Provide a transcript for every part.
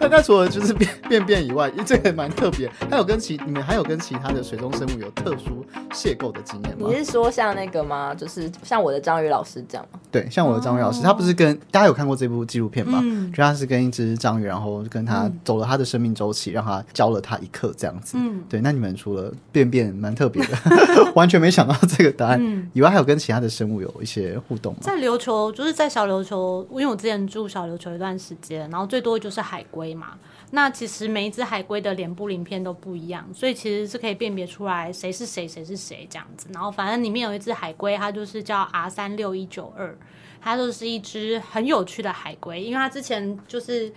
大概除了就是便 便便以外，这个蛮特别。还有跟其你们还有跟其他的水中生物有特殊邂逅的经验吗？你是说像那个吗？就是像我的章鱼老师这样吗？对，像我的章鱼老师，他不是跟大家有看过这部纪录片吗？嗯就他是跟一只章鱼，然后跟他走了他的生命周期，让他教了他一课这样子。嗯对，那你们除了便便蛮特别的，完全没想到这个答案、嗯以外，还有跟其他的生物有一些互动吗？在琉球，就是在小琉球，因为我之前住小琉球一段时间，然后最多就是海龟嘛。那其实每一只海龟的脸部鳞片都不一样，所以其实是可以辨别出来谁是谁，谁是谁这样子。然后反正里面有一只海龟，它就是叫 R 三六一九二，它就是一只很有趣的海龟，因为它之前就是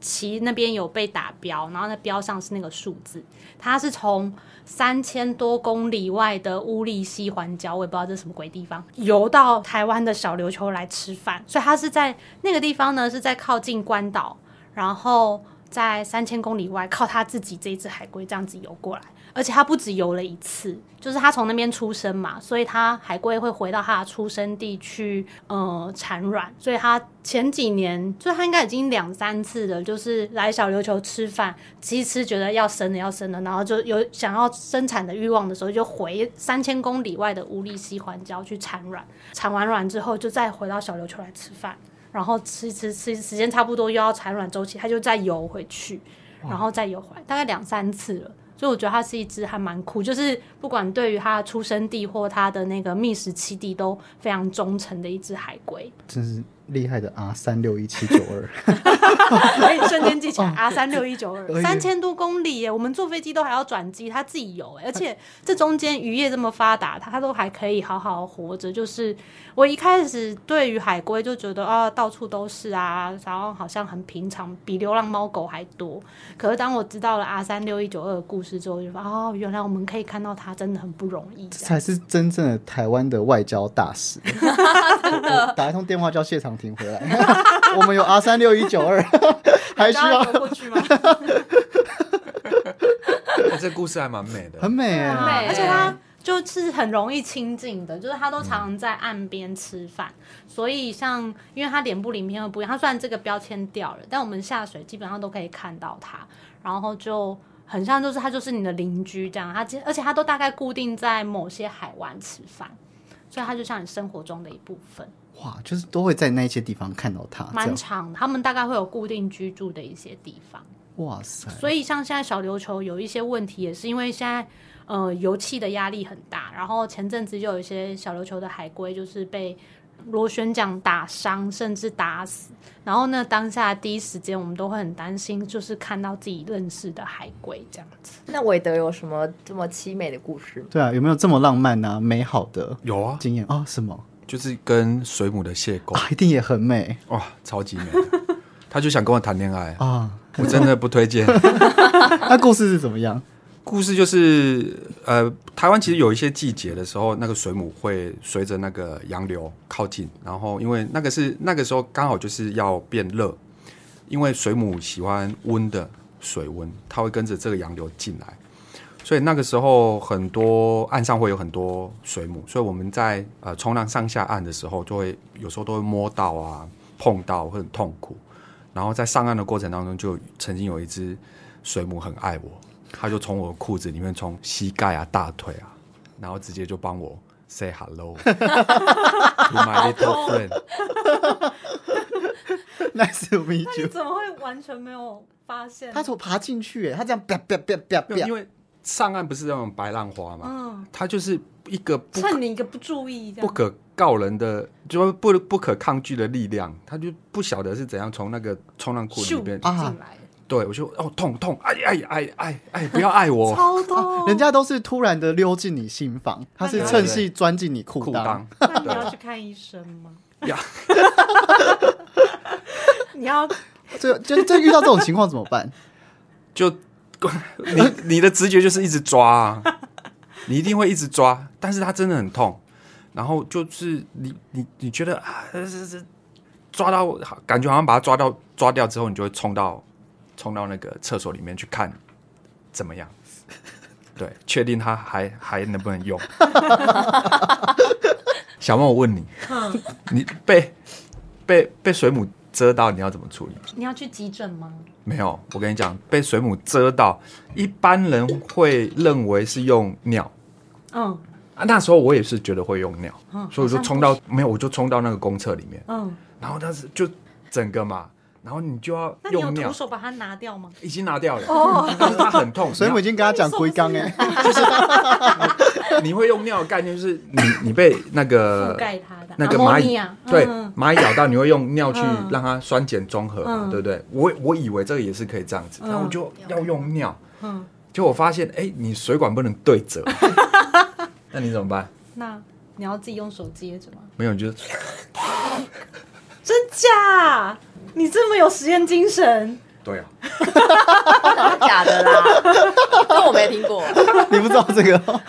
鳍那边有被打标，然后那标上是那个数字，它是从三千多公里外的乌利西环礁，我也不知道这是什么鬼地方，游到台湾的小琉球来吃饭，所以它是在那个地方呢，是在靠近关岛，然后在三千公里外靠它自己这一只海龟这样子游过来。而且它不止游了一次，就是它从那边出生嘛，所以它海龟会回到它的出生地去呃产卵，所以它前几年就它应该已经两三次了，就是来小琉球吃饭，吃一吃觉得要生了要生了，然后就有想要生产的欲望的时候，就回三千公里外的乌利西环礁去产卵，产完卵之后就再回到小琉球来吃饭，然后吃吃吃时间差不多又要产卵周期，它就再游回去，然后再游回来，大概两三次了。所以我觉得它是一只还蛮酷，就是不管对于它的出生地或它的那个觅食栖地都非常忠诚的一只海龟。真是厉害的 R 三六一七九二。哎，瞬间记起来，R 三六一九哎二，三千多公里耶！我们坐飞机都还要转机，他自己游哎，而且 这中间渔业这么发达，它它都还可以好好活着。就是我一开始对于海龟就觉得啊，到处都是啊，然后好像很平常，比流浪猫狗还多。可是当我知道了 R 三六一九二的故事之后，就发哦，原来我们可以看到它真的很不容易。这才是真正的台湾的外交大使。打一通电话叫谢长廷回来。我们有 R 三六一九二，还需要游过去吗？哎 这故事还蛮美的很。美耶。很美而且它就是很容易亲近的，就是它都常常在岸边吃饭，所以像因为它脸部鳞片会不一样，它虽然这个标签掉了，但我们下水基本上都可以看到它，然后就很像就是它就是你的邻居这样，它而且它都大概固定在某些海湾吃饭，所以它就像你生活中的一部分，哇，就是都会在那些地方看到它。蛮长，他们大概会有固定居住的一些地方。哇塞，所以像现在小琉球有一些问题，也是因为现在呃油气的压力很大，然后前阵子就有一些小琉球的海龟就是被螺旋桨打伤，甚至打死。然后呢，当下第一时间我们都会很担心，就是看到自己认识的海龟这样子。那韦德有什么这么凄美的故事吗？对啊，有没有这么浪漫啊、美好的有啊，经验啊？什么就是跟水母的邂逅，啊？一定也很美哇，超级美的。他就想跟我谈恋爱，啊。我真的不推荐。那故事是怎么样？故事就是，呃，台湾其实有一些季节的时候，那个水母会随着那个洋流靠近，然后因为那个是那个时候刚好就是要变热，因为水母喜欢温的水温，它会跟着这个洋流进来，所以那个时候很多岸上会有很多水母，所以我们在呃冲浪上下岸的时候，就会有时候都会摸到啊、碰到，会很痛苦。然后在上岸的过程当中，就曾经有一只水母很爱我，它就从我的裤子里面，从膝盖啊、大腿啊，然后直接就帮我 say hello to my little friend。Nice to meet 那你 you。怎么会完全没有发现？他从爬进去耶，他这样啪啪啪啪啪因，为上岸不是那种白浪花嘛，嗯，它就是一个不趁你一个不注意，不可告人的，就不不可抗拒的力量，他就不晓得是怎样从那个冲浪裤里咻边，进啊来，对我就哦痛痛，哎哎哎哎哎，不要爱我，超痛。人家都是突然的溜进你心房，他是趁隙钻进你裤裆。那你要去看医生吗？呀，你要这就这遇到这种情况怎么办？就 你你的直觉就是一直抓啊，你一定会一直抓，但是它真的很痛，然后就是你你你觉得啊，是是抓到，感觉好像把它抓到抓掉之后，你就会冲到冲到那个厕所里面去看怎么样，对，确定它还还能不能用。小梦，我问你，你被被被水母遮到，你要怎么处理？你要去急诊吗？没有，我跟你讲，被水母遮到，一般人会认为是用尿嗯啊。那时候我也是觉得会用尿，嗯，所以我就冲到没有，我就冲到那个公厕里面，嗯，然后但是就整个嘛，然后你就要用尿，手把它拿掉吗？已经拿掉了，但是它很痛，所以我已经跟他讲龟缸哎，就是你会用尿的概念就是你你被那覆个盖它的那个蚂蚁对嗯蚂蚁咬到，你会用尿去嗯让它酸碱中和嘛，嗯对不对？我我以为这个也是可以这样子，嗯然后我就要用尿，嗯，结果我发现，哎，你水管不能对折，那你怎么办？那你要自己用手接着吗？没有，你就真假？你这么有实验精神？对啊，假的啦，这我没听过，你不知道这个哦？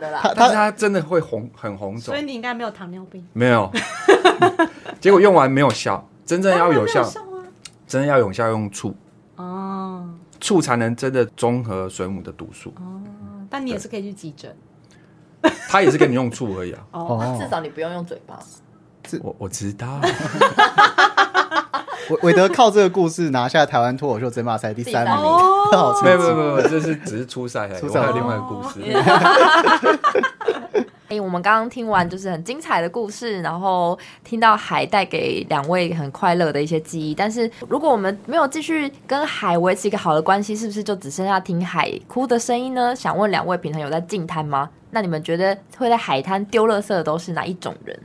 真的啦？但是它真的会红很红肿所以，你应该没有糖尿病。没有，结果用完没有效，真正要有效，真的要有效用醋，哦醋才能真的中和水母的毒素，哦，但你也是可以去急诊他也是给你用醋而已啊。哦。哦至，少你不用用嘴巴。我我知道，韦韦德靠这个故事拿下台湾脱口秀争霸赛第三名，很好吃。没有没有没有，没有这是只是初赛初赛我还有另外一个故事。哎、我们刚刚听完就是很精彩的故事，然后听到海带给两位很快乐的一些记忆。但是如果我们没有继续跟海维持一个好的关系，是不是就只剩下听海哭的声音呢？想问两位平常有在净滩吗？那你们觉得会在海滩丢垃圾的都是哪一种人？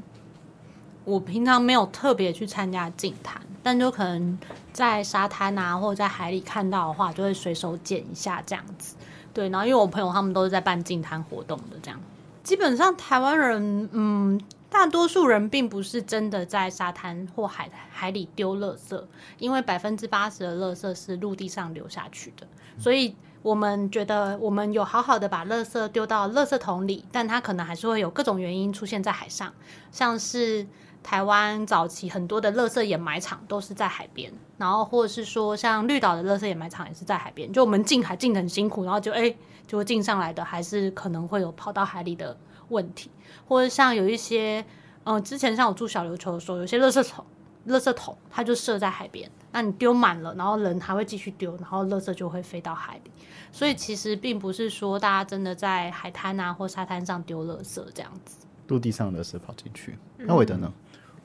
我平常没有特别去参加净滩，但就可能在沙滩啊或者在海里看到的话，就会随手捡一下这样子。对，然后因为我朋友他们都是在办净滩活动的，这样基本上台湾人，嗯，大多数人并不是真的在沙滩或海海里丢垃圾，因为百分之八十的垃圾是陆地上流下去的，所以我们觉得我们有好好的把垃圾丢到垃圾桶里，但它可能还是会有各种原因出现在海上，像是台湾早期很多的垃圾掩埋场都是在海边，然后或者是说像绿岛的垃圾掩埋场也是在海边，就我们进海进得很辛苦，然后就哎，就进上来的还是可能会有跑到海里的问题，或者像有一些，嗯、之前像我住小琉球的时候，有些垃圾桶。垃圾桶它就设在海边，那你丢满了，然后人还会继续丢，然后垃圾就会飞到海里。所以其实并不是说大家真的在海滩啊或沙滩上丢垃圾这样子。陆地上的蛇跑进去。那韦德呢？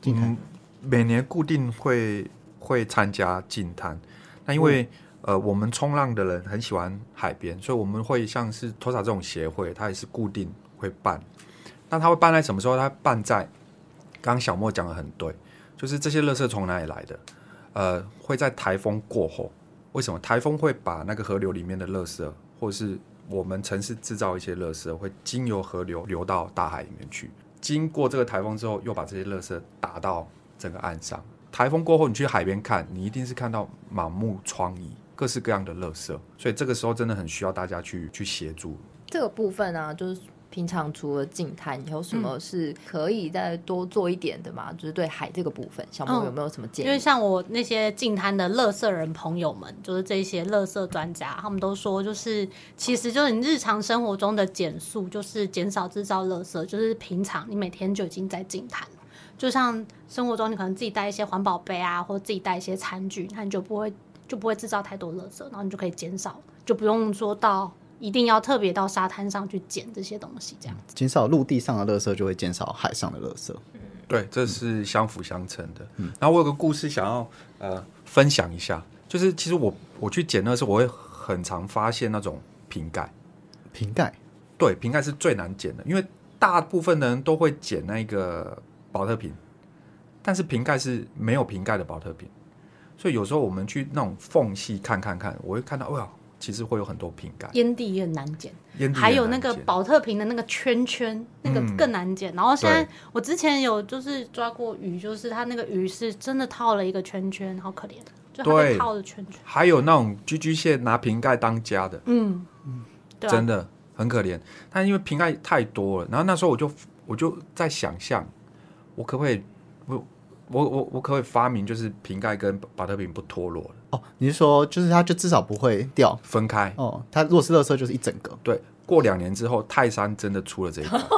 嗯，每年固定会会参加净滩，那因为、呃我们冲浪的人很喜欢海边，所以我们会像是托萨这种协会，它也是固定会办。那它会办在什么时候？它办在刚刚小莫讲的很对，就是这些垃圾从哪里来的？呃，会在台风过后。为什么台风会把那个河流里面的垃圾，或是我们城市制造一些垃圾，会经由河流流到大海里面去？经过这个台风之后，又把这些垃圾打到整个岸上。台风过后，你去海边看，你一定是看到满目疮痍，各式各样的垃圾。所以这个时候真的很需要大家去去协助。这个部分啊，就是平常除了净滩，有什么是可以再多做一点的吗？就是对海这个部分，小莫嗯有没有什么建议？因为像我那些净滩的乐色人朋友们，就是这些乐色专家，他们都说，就是其实就是你日常生活中的减速，就是减少制造乐色，就是平常你每天就已经在净滩了。就像生活中你可能自己带一些环保杯啊，或者自己带一些餐具，那你就不会就不会制造太多乐色，然后你就可以减少，就不用说到一定要特别到沙滩上去捡这些东西，这样。减少陆地上的垃圾，就会减少海上的垃圾。对，这是相辅相成的。嗯然后我有个故事想要呃分享一下，就是其实我我去捡那时候，我会很常发现那种瓶盖。瓶盖对，瓶盖是最难捡的，因为大部分的人都会捡那个保特瓶，但是瓶盖是没有瓶盖的保特瓶，所以有时候我们去那种缝隙看看看，我会看到哇，其实会有很多瓶盖，烟蒂也很难捡。烟还有那个保特瓶的那个圈圈，那个嗯更难捡。然后现在我之前有就是抓过鱼，就是它那个鱼是真的套了一个圈圈，好可怜，就它被套了圈圈。还有那种居居蟹拿瓶盖当家的，嗯，真的很可怜。但因为瓶盖太多了，然后那时候我就我就在想象，我可不可以我我我我可以发明就是瓶盖跟保特瓶不脱落的哦，你是说就是它就至少不会掉分开？哦？它如果是垃圾就是一整个对，过两年之后，泰山真的出了这一款，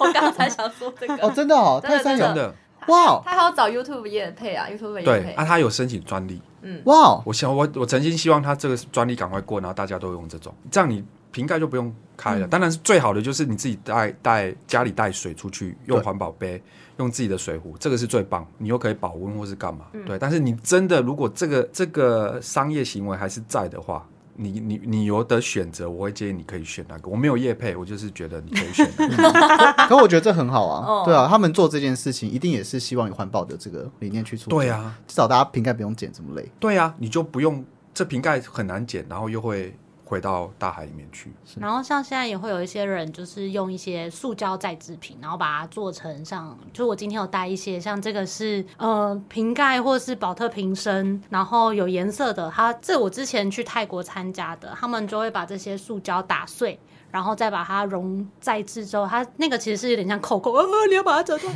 我刚才想说这个，哦，真的哦，真的泰山有真的哇他还要找 YouTube 也配啊，YouTube 也配。对啊，他有申请专利。嗯哇，我想我我曾经希望他这个专利赶快过，然后大家都用这种，这样你瓶盖就不用开了。当然是最好的就是你自己带带家里带水出去，用对环保杯，用自己的水壶，这个是最棒，你又可以保温或是干嘛。对，但是你真的如果这个这个商业行为还是在的话。你你你有的选择，我会建议你可以选那个。我没有业配，我就是觉得你可以选那个。可我觉得这很好啊哦，对啊，他们做这件事情一定也是希望以环保的这个理念去出发。对，啊，至少大家瓶盖不用捡这么累。对啊，你就不用这瓶盖很难捡，然后又会回到大海里面去。然后像现在也会有一些人，就是用一些塑胶再制品，然后把它做成像，就我今天有带一些，像这个是呃瓶盖或是保特瓶身，然后有颜色的。它这我之前去泰国参加的，他们就会把这些塑胶打碎。然后再把它融再制之后，它那个其实是有点像扣扣，呃，你要把它折断，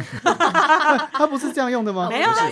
它不是这样用的吗？没有不是哦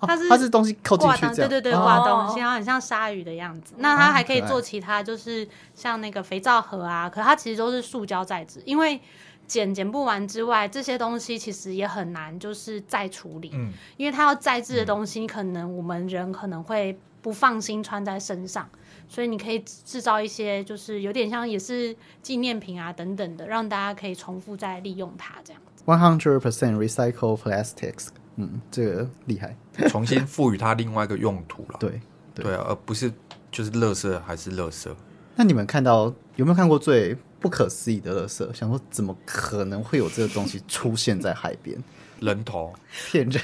它是它是东西扣进去这样。对对对，哦挂东西，然后很像鲨鱼的样子。那它还可以做其他，就是像那个肥皂盒啊，可它其实都是塑胶材质，因为剪剪不完之外，这些东西其实也很难就是再处理，嗯因为它要再制的东西，可能我们人可能会不放心穿在身上。所以你可以制造一些，就是有点像也是纪念品啊等等的，让大家可以重复再利用它这样子。One hundred percent recycle plastics，嗯，这个厉害。重新赋予它另外一个用途了。对，对啊，而不是就是乐色还是乐色。那你们看到有没有看过最不可思议的乐色？想说怎么可能会有这个东西出现在海边？人头，骗人！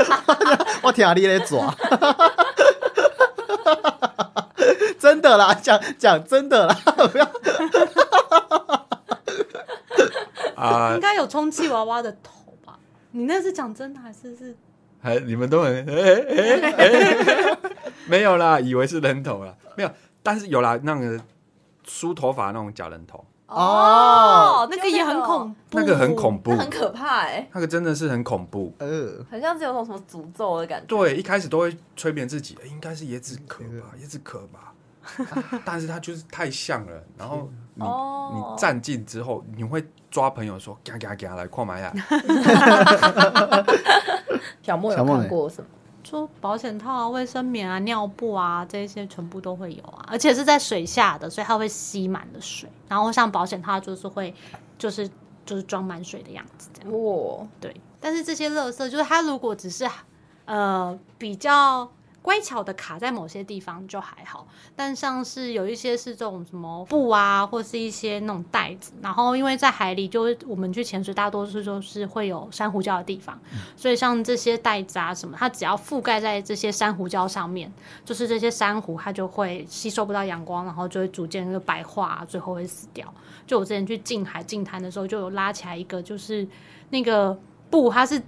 我天啊，你在抓！真的啦，讲讲真的啦，不要啊应，该有充气娃娃的头吧？你那是讲真的还是是？还你们都很、欸欸欸没有啦，以为是人头啦，没有，但是有啦，那个梳头发那种假人头，哦那个也很恐怖，那个很恐怖，很可怕哎、那个真的是很恐怖。呃，很像是有种什么诅咒的感觉。对，一开始都会催眠自己，欸应该是椰子壳吧，椰子壳吧，但是它就是太像了。然后你、哦你站近之后，你会抓朋友说，嘎嘎嘎来跨买呀，小莫有看过什么？说保险套啊、卫生棉啊、尿布啊这些全部都会有啊，而且是在水下的，所以它会吸满了水。然后像保险套就是会，就是就是装满水的样子这样。哇，对，但是这些垃圾就是它如果只是呃比较乖巧的卡在某些地方就还好，但像是有一些是这种什么布啊，或是一些那种袋子，然后因为在海里，就我们去潜水，大多数都是会有珊瑚礁的地方，所以像这些袋子啊什么，它只要覆盖在这些珊瑚礁上面，就是这些珊瑚它就会吸收不到阳光，然后就会逐渐就白化、最后会死掉。就我之前去近海近滩的时候，就有拉起来一个，就是那个布，它是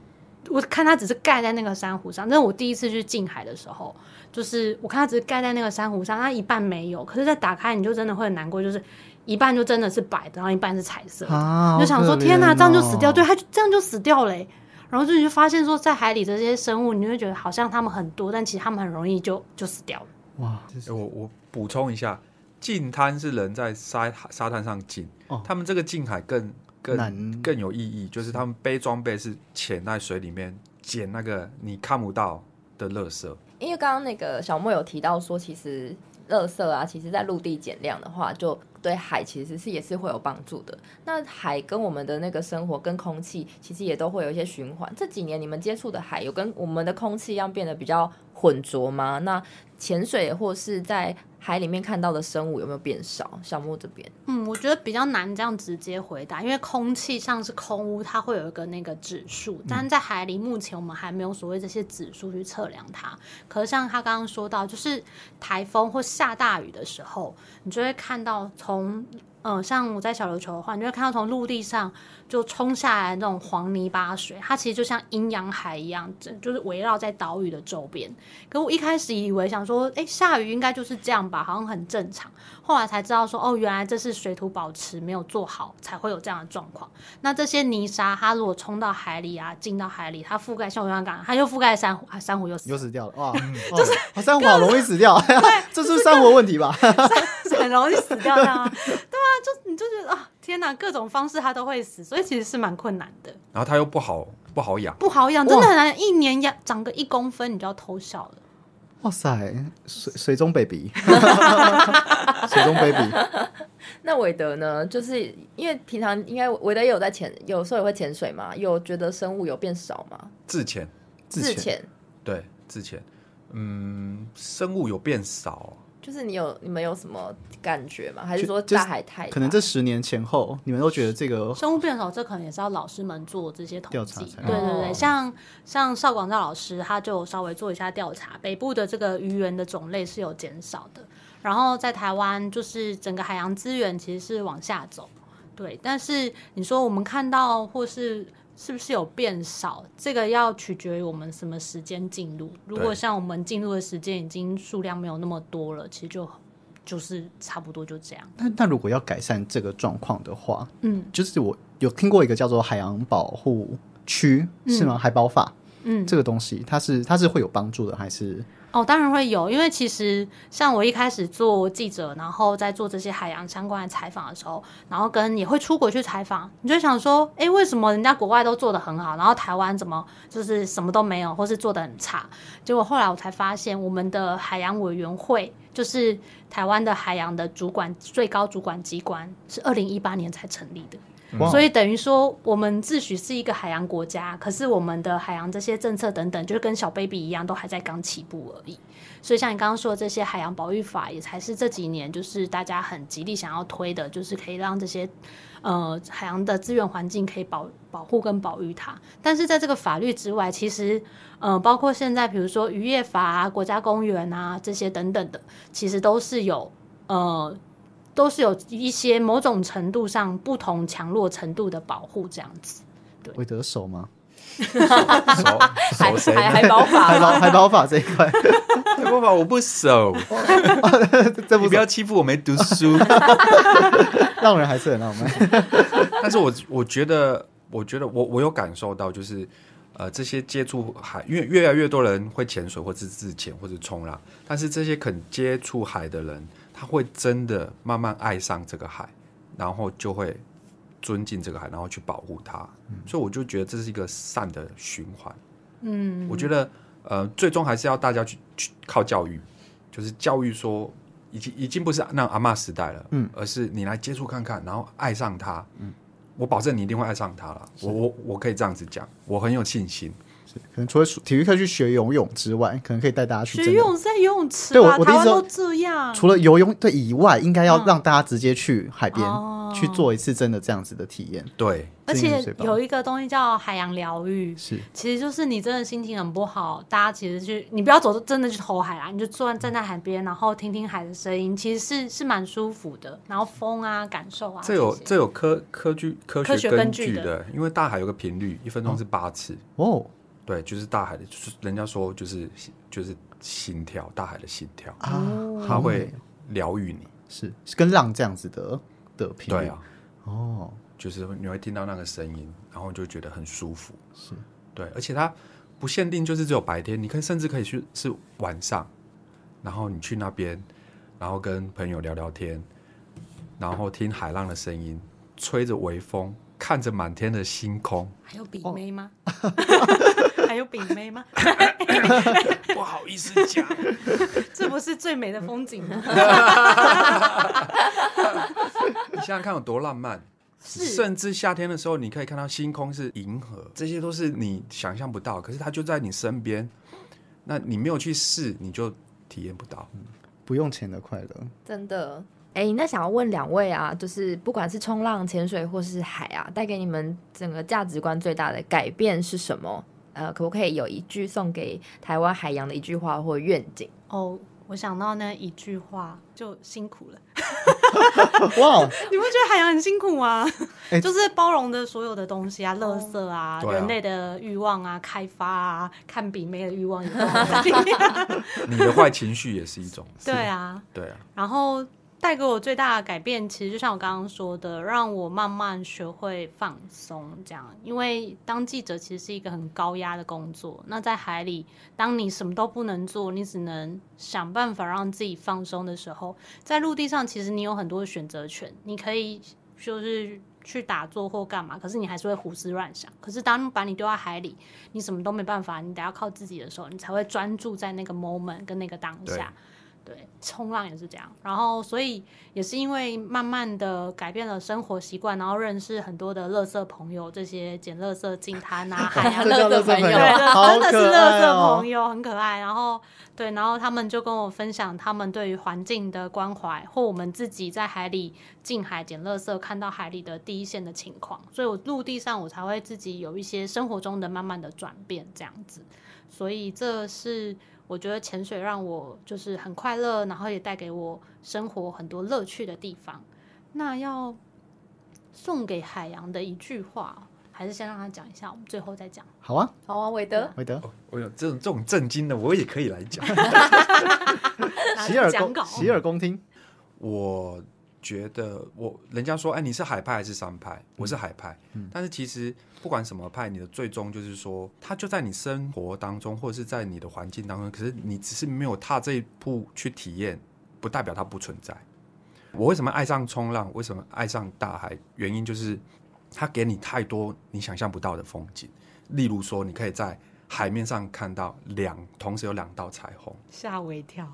我看它只是盖在那个珊瑚上，那是我第一次去近海的时候，就是我看它只是盖在那个珊瑚上，它一半没有，可是再打开你就真的会很难过，就是一半就真的是白的，然后一半是彩色的，啊，你就想说天哪，这样就死掉，哦对，它就这样就死掉嘞、然后就你就发现说，在海里的这些生物，你会觉得好像它们很多，但其实它们很容易就就死掉了。哇，欸我我补充一下，近滩是人在沙沙滩上近，哦。他们这个近海更更更有意义，就是他们背装备是潜在水里面捡那个你看不到的垃圾。因为刚刚那个小莫有提到说，其实垃圾啊，其实在陆地减量的话，就对海其实是也是会有帮助的。那海跟我们的那个生活跟空气，其实也都会有一些循环。这几年你们接触的海，有跟我们的空气一样变得比较浑浊吗？那潜水或是在海里面看到的生物有没有变少？小莫这边，嗯，我觉得比较难这样直接回答，因为空气像是空污，它会有一个那个指数，但是在海里目前我们还没有所谓这些指数去测量它。可是像他刚刚说到，就是台风或下大雨的时候，你就会看到从嗯、呃像我在小琉球的话，你就会看到从陆地上就冲下来那种黄泥巴水，它其实就像阴阳海一样，就是围绕在岛屿的周边。可我一开始以为想说，哎，下雨应该就是这样吧，好像很正常。后来才知道说，哦，原来这是水土保持没有做好，才会有这样的状况。那这些泥沙，它如果冲到海里啊，进到海里，它覆盖像我刚刚讲，它又覆盖珊瑚，啊珊瑚又死又死掉了哇！就是珊瑚好容易死掉，这是珊瑚的问题吧？很容易死掉，这样啊？就你就觉得啊，天哪，各种方式它都会死，所以其实是蛮困难的。然后它又不好不好养。不好养，真的很难，一年养长个一公分你就要偷笑了。哇塞，水水中 baby，水中 baby，那韦德呢？就是因为平常应该韦德也有在潜，有时候也会潜水嘛，有觉得生物有变少吗？自潜，自潜潜对，自潜，嗯，生物有变少，就是你有你们有什么感觉吗？还是说大海太大可能这十年前后，你们都觉得这个生物变少，这可能也是要老师们做这些统计。调查对对对，哦像像邵广照老师，他就稍微做一下调查，北部的这个鱼源的种类是有减少的，然后在台湾就是整个海洋资源其实是往下走，对。但是你说我们看到或是是不是有变少，这个要取决于我们什么时间进入。如果像我们进入的时间已经数量没有那么多了，其实就就是差不多就这样。那那如果要改善这个状况的话，嗯就是我有听过一个叫做海洋保护区，是吗？海保法嗯，这个东西，它是它是会有帮助的，还是哦，当然会有，因为其实像我一开始做记者，然后在做这些海洋相关的采访的时候，然后跟也会出国去采访，你就想说，哎，为什么人家国外都做得很好，然后台湾怎么就是什么都没有，或是做得很差？结果后来我才发现，我们的海洋委员会就是台湾的海洋的主管最高主管机关，是二零一八年才成立的。哇所以等于说，我们自诩是一个海洋国家，可是我们的海洋这些政策等等，就是跟小 baby 一样，都还在刚起步而已。所以像你刚刚说的这些海洋保育法，也才是这几年就是大家很极力想要推的，就是可以让这些呃海洋的资源环境可以保保护跟保育它。但是在这个法律之外，其实呃包括现在比如说渔业法啊、国家公园啊这些等等的，其实都是有呃。都是有一些某种程度上不同强弱程度的保护，这样子。韦德手吗？熟海？海海保海法保海保法这一块，没办法，我不熟，这不你不要欺负我没读书。让人还是很浪漫。但是我我觉得，我觉得我我有感受到，就是呃，这些接触海，因为越来越多人会潜水，或是自潜，或者冲浪，但是这些肯接触海的人，他会真的慢慢爱上这个海，然后就会尊敬这个海，然后去保护它。所以我就觉得这是一个善的循环。嗯，我觉得呃，最终还是要大家去去靠教育，就是教育说。已经已经不是那阿嬷时代了，嗯，而是你来接触看看，然后爱上它，嗯，我保证你一定会爱上它了。我我我可以这样子讲，我很有信心。可能除了体育课去学游泳之外，可能可以带大家去学游泳在游泳池对我吧？我的意思说这样。除了游泳对以外，应该要嗯让大家直接去海边、哦去做一次真的这样子的体验。对，而且有一个东西叫海洋疗愈，是其实就是你真的心情很不好，大家其实去，你不要走真的去投海啦，你就坐站在海边，然后听听海的声音，其实是是蛮舒服的。然后风啊，感受啊，这有这有科科据科科学根根据的的，因为大海有个频率，一分钟是八次，哦对，就是大海的，就是人家说就是就是心跳，大海的心跳，啊，它会疗愈你。是是跟浪这样子的的频率。对啊，哦，就是你会听到那个声音，然后就觉得很舒服。是对，而且它不限定就是只有白天，你可以甚至可以去是晚上，然后你去那边，然后跟朋友聊聊天，然后听海浪的声音，吹着微风，看着满天的星空。还有比哦妹吗？还有饼妹吗？不好意思讲，这不是最美的风景吗？你想想看有多浪漫。是甚至夏天的时候，你可以看到星空是银河，这些都是你想象不到，可是它就在你身边。那你没有去试，你就体验不到。不用钱的快乐。真的。哎、那想要问两位啊，就是不管是冲浪、潜水或是海啊，带给你们整个价值观最大的改变是什么？呃，可不可以有一句送给台湾海洋的一句话或愿景？哦，我想到那一句话，就辛苦了。哇，你不觉得海洋很辛苦吗？哎就是包容的所有的东西啊，垃圾啊，人类的欲望啊，开发啊，看比妹的欲望你的坏情绪也是一种。对啊，对啊，然后带给我最大的改变，其实就像我刚刚说的，让我慢慢学会放松。这样，因为当记者其实是一个很高压的工作。那在海里，当你什么都不能做，你只能想办法让自己放松的时候，在陆地上，其实你有很多选择权，你可以就是去打坐或干嘛，可是你还是会胡思乱想。可是当把你丢在海里，你什么都没办法，你得要靠自己的时候，你才会专注在那个 moment 跟那个当下。对，冲浪也是这样。然后，所以也是因为慢慢的改变了生活习惯，然后认识很多的乐色朋友，这些捡乐色进滩啊，海洋这叫乐垃圾朋友真的是可乐色朋友，很可爱。然后对，然后他们就跟我分享他们对于环境的关怀，或我们自己在海里近海捡垃圾，看到海里的第一线的情况。所以我陆地上我才会自己有一些生活中的慢慢的转变，这样子。所以这是我觉得潜水让我就是很快乐，然后也带给我生活很多乐趣的地方。那要送给海洋的一句话，还是先让他讲一下，我们最后再讲。好啊，好啊，韦德，韦德，我有这种这种震惊的，我也可以来讲。洗耳恭洗耳恭听。我觉得我人家说，哎，你是海派还是山派？我是海派，但是其实不管什么派，你的最终就是说，它就在你生活当中，或者是在你的环境当中，可是你只是没有踏这一步去体验，不代表它不存在。我为什么爱上冲浪？为什么爱上大海？原因就是它给你太多你想象不到的风景。例如说，你可以在海面上看到两，同时有两道彩虹。吓我一跳。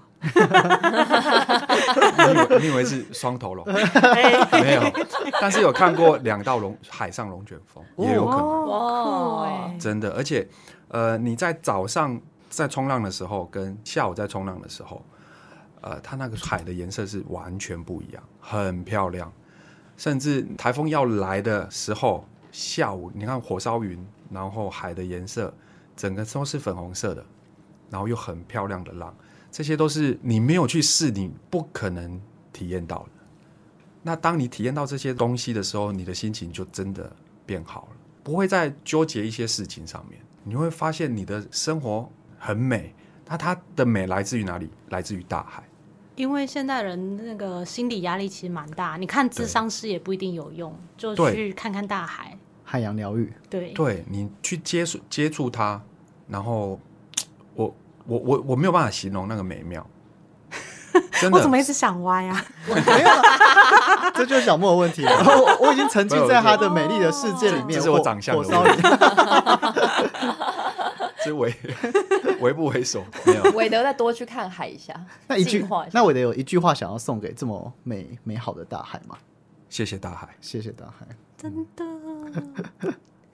你以为你以为是双头龙？没有，但是有看过两道龙海上龙卷风，也有可能，哦，酷哎真的。而且，呃，你在早上在冲浪的时候，跟下午在冲浪的时候，呃，它那个海的颜色是完全不一样，很漂亮。甚至台风要来的时候，下午你看火烧云，然后海的颜色整个都是粉红色的，然后又很漂亮的浪，这些都是你没有去试，你不可能体验到的。那当你体验到这些东西的时候，你的心情就真的变好了，不会再纠结一些事情上面。你会发现你的生活很美，那它的美来自于哪里？来自于大海。因为现代人那个心理压力其实蛮大，你看智商师也不一定有用，就去看看大海。海洋疗愈，对，对你去接触接触它，然后我我我我没有办法形容那个美妙，真的我怎么一直想歪啊？这就是小莫的问题了。我我已经沉浸在他的美丽的世界里面，这是我火长相的问题里。是为为不为所？没有，韦德再多去看海一下，那一句净化一，那韦德有一句话想要送给这么美美好的大海吗？谢谢大海。谢谢大海。真的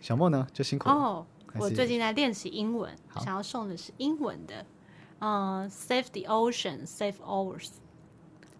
小莫呢，就辛苦了。我最近在练习英文，想要送的是英文的，嗯、s a v e the ocean, save ours，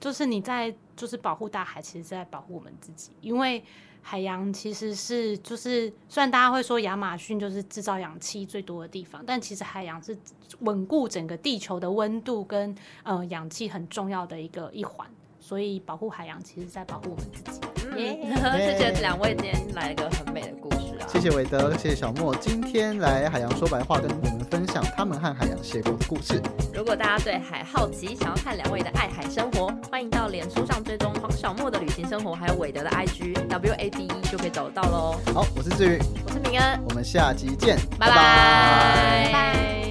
就是你在就是保护大海，其实是在保护我们自己，因为海洋其实是就是虽然大家会说亚马逊就是制造氧气最多的地方，但其实海洋是稳固整个地球的温度跟呃氧气很重要的一个一环，所以保护海洋其实在保护我们自己。谢谢两位今天来了个很美的故事啊！谢谢韦德，谢谢小莫，今天来海洋说白话，跟你们分享他们和海洋邂逅的故事。如果大家对海好奇，想要看两位的爱海生活，欢迎到脸书上追踪黄小莫的旅行生活，还有韦德的 IG W A D E 就可以找得到喽。好，我是志宇，我是明恩，我们下集见，拜拜。